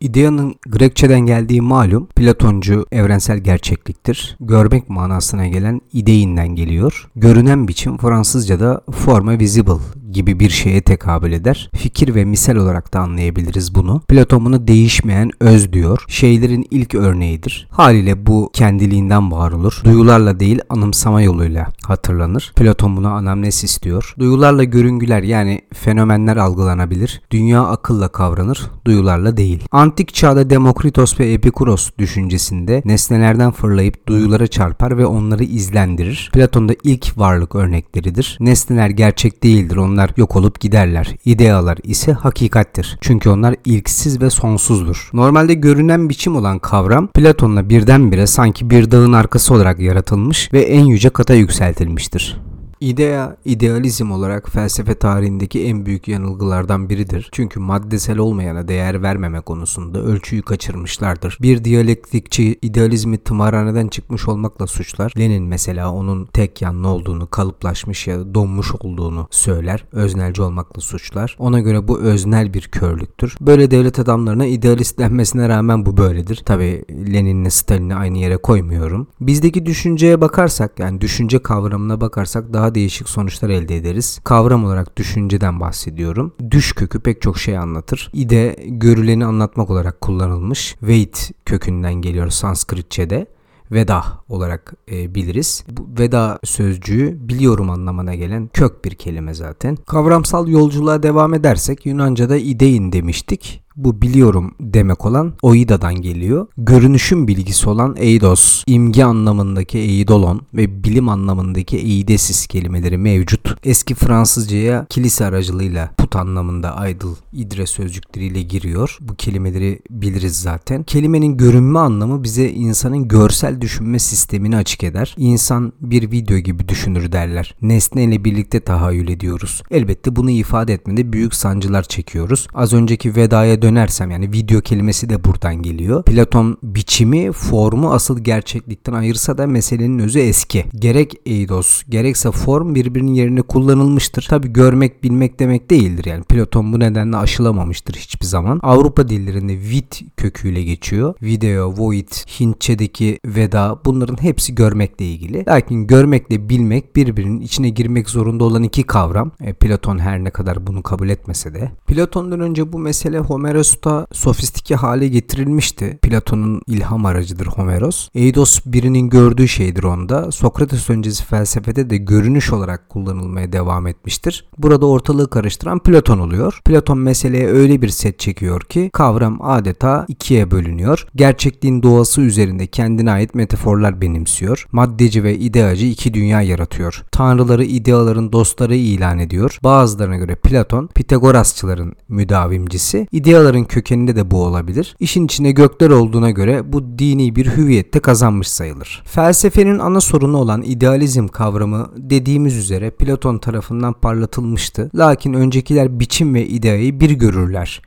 İdeanın Grekçeden geldiği malum Platoncu evrensel gerçekliktir. Görmek manasına gelen ideinden geliyor. Görünen biçim Fransızca'da forma visible gibi bir şeye tekabül eder. Fikir ve misal olarak da anlayabiliriz bunu. Platon bunu değişmeyen öz diyor. Şeylerin ilk örneğidir. Haliyle bu kendiliğinden var olur. Duyularla değil anımsama yoluyla hatırlanır. Platon buna anamnesis diyor. Duyularla görüngüler yani fenomenler algılanabilir. Dünya akılla kavranır, duyularla değil. Antik çağda Demokritos ve Epikuros düşüncesinde nesnelerden fırlayıp duyulara çarpar ve onları izlendirir. Platon'da ilk varlık örnekleridir. Nesneler gerçek değildir, onlar yok olup giderler. İdealar ise hakikattir. Çünkü onlar ilksiz ve sonsuzdur. Normalde görünen biçim olan kavram Platon'la birdenbire sanki bir dağın arkası olarak yaratılmış ve en yüce kata yükseltilmiştir. İdea, idealizm olarak felsefe tarihindeki en büyük yanılgılardan biridir. Çünkü maddesel olmayana değer vermeme konusunda ölçüyü kaçırmışlardır. Bir diyalektikçi idealizmi tımarhaneden çıkmış olmakla suçlar. Lenin mesela onun tek yanlı olduğunu, kalıplaşmış ya donmuş olduğunu söyler. Öznelci olmakla suçlar. Ona göre bu öznel bir körlüktür. Böyle devlet adamlarına idealist denmesine rağmen bu böyledir. Tabi Lenin'le Stalin'i aynı yere koymuyorum. Bizdeki düşünceye bakarsak yani düşünce kavramına bakarsak daha daha değişik sonuçlar elde ederiz. Kavram olarak düşünceden bahsediyorum. Düş kökü pek çok şey anlatır. İde görüleni anlatmak olarak kullanılmış. Wait kökünden geliyor Sanskritçe'de. Veda olarak e, biliriz. Bu veda sözcüğü biliyorum anlamına gelen kök bir kelime zaten. Kavramsal yolculuğa devam edersek Yunanca'da idein demiştik bu biliyorum demek olan oida'dan geliyor. Görünüşün bilgisi olan eidos, imge anlamındaki eidolon ve bilim anlamındaki eidesis kelimeleri mevcut. Eski Fransızcaya kilise aracılığıyla put anlamında idol, idre sözcükleriyle giriyor. Bu kelimeleri biliriz zaten. Kelimenin görünme anlamı bize insanın görsel düşünme sistemini açık eder. İnsan bir video gibi düşünür derler. Nesneyle birlikte tahayyül ediyoruz. Elbette bunu ifade etmede büyük sancılar çekiyoruz. Az önceki vedaya dön dönersem yani video kelimesi de buradan geliyor. Platon biçimi, formu asıl gerçeklikten ayırsa da meselenin özü eski. Gerek eidos gerekse form birbirinin yerine kullanılmıştır. Tabi görmek bilmek demek değildir yani. Platon bu nedenle aşılamamıştır hiçbir zaman. Avrupa dillerinde vid köküyle geçiyor. Video, void, Hintçedeki veda bunların hepsi görmekle ilgili. Lakin görmekle bilmek birbirinin içine girmek zorunda olan iki kavram. E, Platon her ne kadar bunu kabul etmese de. Platon'dan önce bu mesele Homer Homeros'ta sofistike hale getirilmişti. Platon'un ilham aracıdır Homeros. Eidos birinin gördüğü şeydir onda. Sokrates öncesi felsefede de görünüş olarak kullanılmaya devam etmiştir. Burada ortalığı karıştıran Platon oluyor. Platon meseleye öyle bir set çekiyor ki kavram adeta ikiye bölünüyor. Gerçekliğin doğası üzerinde kendine ait metaforlar benimsiyor. Maddeci ve ideacı iki dünya yaratıyor. Tanrıları ideaların dostları ilan ediyor. Bazılarına göre Platon Pitagorasçıların müdavimcisi. İdealar Tanrıların kökeninde de bu olabilir. İşin içinde gökler olduğuna göre bu dini bir hüviyette kazanmış sayılır. Felsefenin ana sorunu olan idealizm kavramı dediğimiz üzere Platon tarafından parlatılmıştı. Lakin öncekiler biçim ve ideayı bir görürler.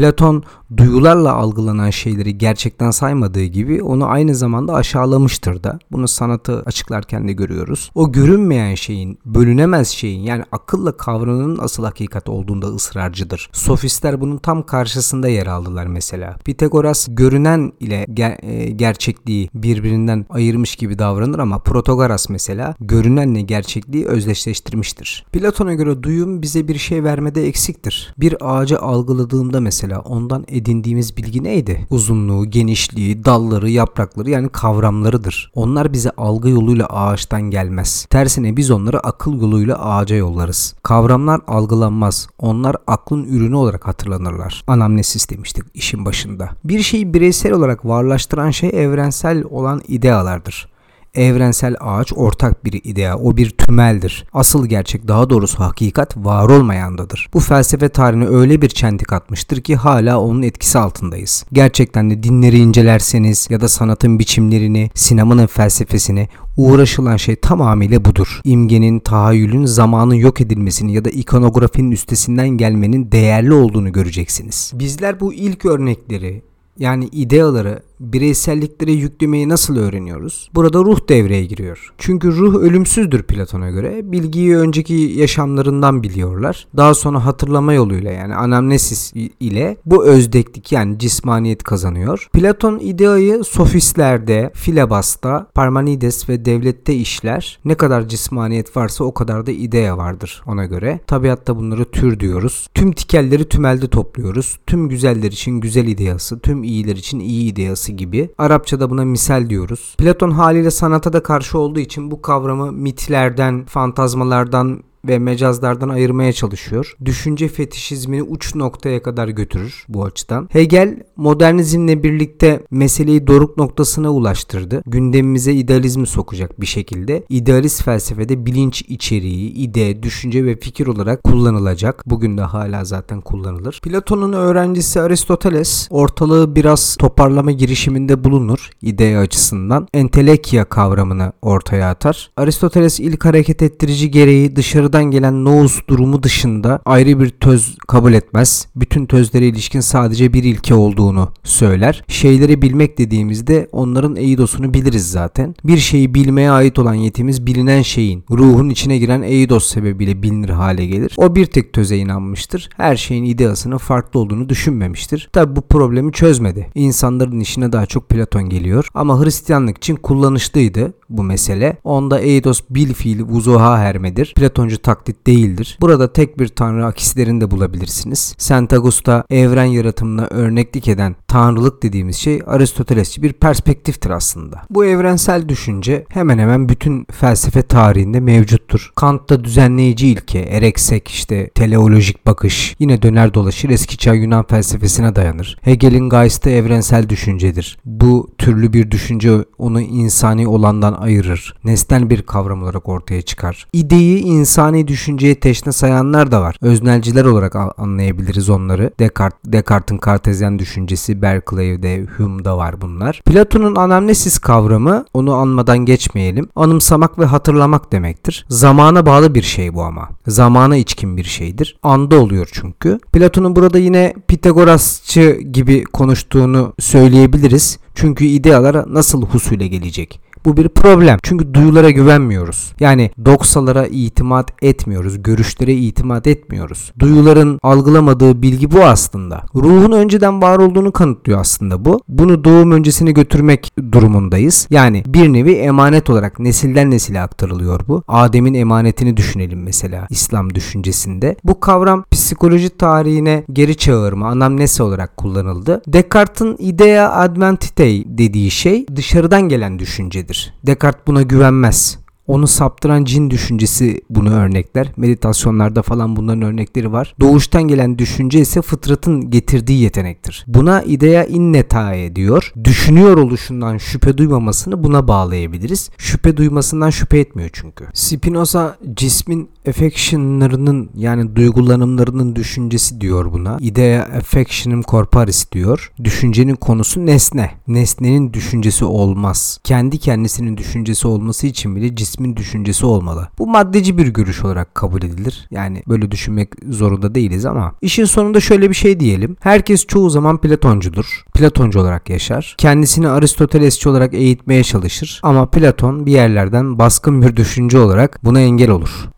Platon duyularla algılanan şeyleri gerçekten saymadığı gibi onu aynı zamanda aşağılamıştır da. Bunu sanatı açıklarken de görüyoruz. O görünmeyen şeyin, bölünemez şeyin yani akılla kavranının asıl hakikat olduğunda ısrarcıdır. Sofistler bunun tam karşısında yer aldılar mesela. Pitagoras görünen ile ger- e, gerçekliği birbirinden ayırmış gibi davranır ama Protagoras mesela görünenle gerçekliği özdeşleştirmiştir. Platon'a göre duyum bize bir şey vermede eksiktir. Bir ağacı algıladığımda mesela ondan edindiğimiz bilgi neydi? Uzunluğu, genişliği, dalları, yaprakları yani kavramlarıdır. Onlar bize algı yoluyla ağaçtan gelmez. Tersine biz onları akıl yoluyla ağaca yollarız. Kavramlar algılanmaz. Onlar aklın ürünü olarak hatırlanırlar. Anamnesis demiştik işin başında. Bir şeyi bireysel olarak varlaştıran şey evrensel olan idealardır evrensel ağaç ortak bir idea, o bir tümeldir. Asıl gerçek daha doğrusu hakikat var olmayandadır. Bu felsefe tarihine öyle bir çentik atmıştır ki hala onun etkisi altındayız. Gerçekten de dinleri incelerseniz ya da sanatın biçimlerini, sinemanın felsefesini uğraşılan şey tamamıyla budur. İmgenin, tahayyülün zamanın yok edilmesini ya da ikonografinin üstesinden gelmenin değerli olduğunu göreceksiniz. Bizler bu ilk örnekleri yani ideaları bireyselliklere yüklemeyi nasıl öğreniyoruz? Burada ruh devreye giriyor. Çünkü ruh ölümsüzdür Platon'a göre. Bilgiyi önceki yaşamlarından biliyorlar. Daha sonra hatırlama yoluyla yani anamnesis ile bu özdeklik yani cismaniyet kazanıyor. Platon ideayı sofistlerde, filebasta, Parmenides ve devlette işler. Ne kadar cismaniyet varsa o kadar da idea vardır ona göre. Tabiatta bunları tür diyoruz. Tüm tikelleri tümelde topluyoruz. Tüm güzeller için güzel ideası, tüm iyiler için iyi ideası gibi. Arapçada buna misal diyoruz. Platon haliyle sanata da karşı olduğu için bu kavramı mitlerden, fantazmalardan ve mecazlardan ayırmaya çalışıyor. Düşünce fetişizmini uç noktaya kadar götürür bu açıdan. Hegel modernizmle birlikte meseleyi doruk noktasına ulaştırdı. Gündemimize idealizmi sokacak bir şekilde. İdealist felsefede bilinç içeriği, ide, düşünce ve fikir olarak kullanılacak. Bugün de hala zaten kullanılır. Platon'un öğrencisi Aristoteles ortalığı biraz toparlama girişiminde bulunur idea açısından. Entelekya kavramını ortaya atar. Aristoteles ilk hareket ettirici gereği dışarı dışarıdan gelen nous durumu dışında ayrı bir töz kabul etmez. Bütün tözlere ilişkin sadece bir ilke olduğunu söyler. Şeyleri bilmek dediğimizde onların eidosunu biliriz zaten. Bir şeyi bilmeye ait olan yetimiz bilinen şeyin ruhun içine giren eidos sebebiyle bilinir hale gelir. O bir tek töze inanmıştır. Her şeyin ideasının farklı olduğunu düşünmemiştir. Tabi bu problemi çözmedi. İnsanların işine daha çok Platon geliyor. Ama Hristiyanlık için kullanışlıydı bu mesele. Onda eidos bil fiil vuzuha hermedir. Platoncu taklit değildir. Burada tek bir tanrı akislerini de bulabilirsiniz. Saint Augusta evren yaratımına örneklik eden tanrılık dediğimiz şey Aristotelesçi bir perspektiftir aslında. Bu evrensel düşünce hemen hemen bütün felsefe tarihinde mevcuttur. Kant'ta düzenleyici ilke, ereksek işte teleolojik bakış yine döner dolaşır eski çağ Yunan felsefesine dayanır. Hegel'in Geist'te evrensel düşüncedir. Bu türlü bir düşünce onu insani olandan ayırır. Nesnel bir kavram olarak ortaya çıkar. İdeyi insan insani düşünceye teşne sayanlar da var. Öznelciler olarak anlayabiliriz onları. Descartes, Descartes'in kartezyen düşüncesi, Berkeley'de, Hume'da var bunlar. Platon'un anamnesis kavramı onu anmadan geçmeyelim. Anımsamak ve hatırlamak demektir. Zamana bağlı bir şey bu ama. Zamana içkin bir şeydir. Anda oluyor çünkü. Platon'un burada yine Pitagorasçı gibi konuştuğunu söyleyebiliriz. Çünkü idealar nasıl husule gelecek? Bu bir problem. Çünkü duyulara güvenmiyoruz. Yani doksalara itimat etmiyoruz. Görüşlere itimat etmiyoruz. Duyuların algılamadığı bilgi bu aslında. Ruhun önceden var olduğunu kanıtlıyor aslında bu. Bunu doğum öncesine götürmek durumundayız. Yani bir nevi emanet olarak nesilden nesile aktarılıyor bu. Adem'in emanetini düşünelim mesela İslam düşüncesinde. Bu kavram psikoloji tarihine geri çağırma, anamnese olarak kullanıldı. Descartes'in idea adventitae dediği şey dışarıdan gelen düşüncedir değildir. Descartes buna güvenmez. Onu saptıran cin düşüncesi bunu örnekler. Meditasyonlarda falan bunların örnekleri var. Doğuştan gelen düşünce ise fıtratın getirdiği yetenektir. Buna idea innetae diyor. Düşünüyor oluşundan şüphe duymamasını buna bağlayabiliriz. Şüphe duymasından şüphe etmiyor çünkü. Spinoza cismin affectionlarının yani duygulanımlarının düşüncesi diyor buna. Idea affectionum corporis diyor. Düşüncenin konusu nesne. Nesnenin düşüncesi olmaz. Kendi kendisinin düşüncesi olması için bile cismin düşüncesi olmalı. Bu maddeci bir görüş olarak kabul edilir. Yani böyle düşünmek zorunda değiliz ama işin sonunda şöyle bir şey diyelim. Herkes çoğu zaman Platoncudur. Platoncu olarak yaşar. Kendisini Aristotelesçi olarak eğitmeye çalışır. Ama Platon bir yerlerden baskın bir düşünce olarak buna engel olur.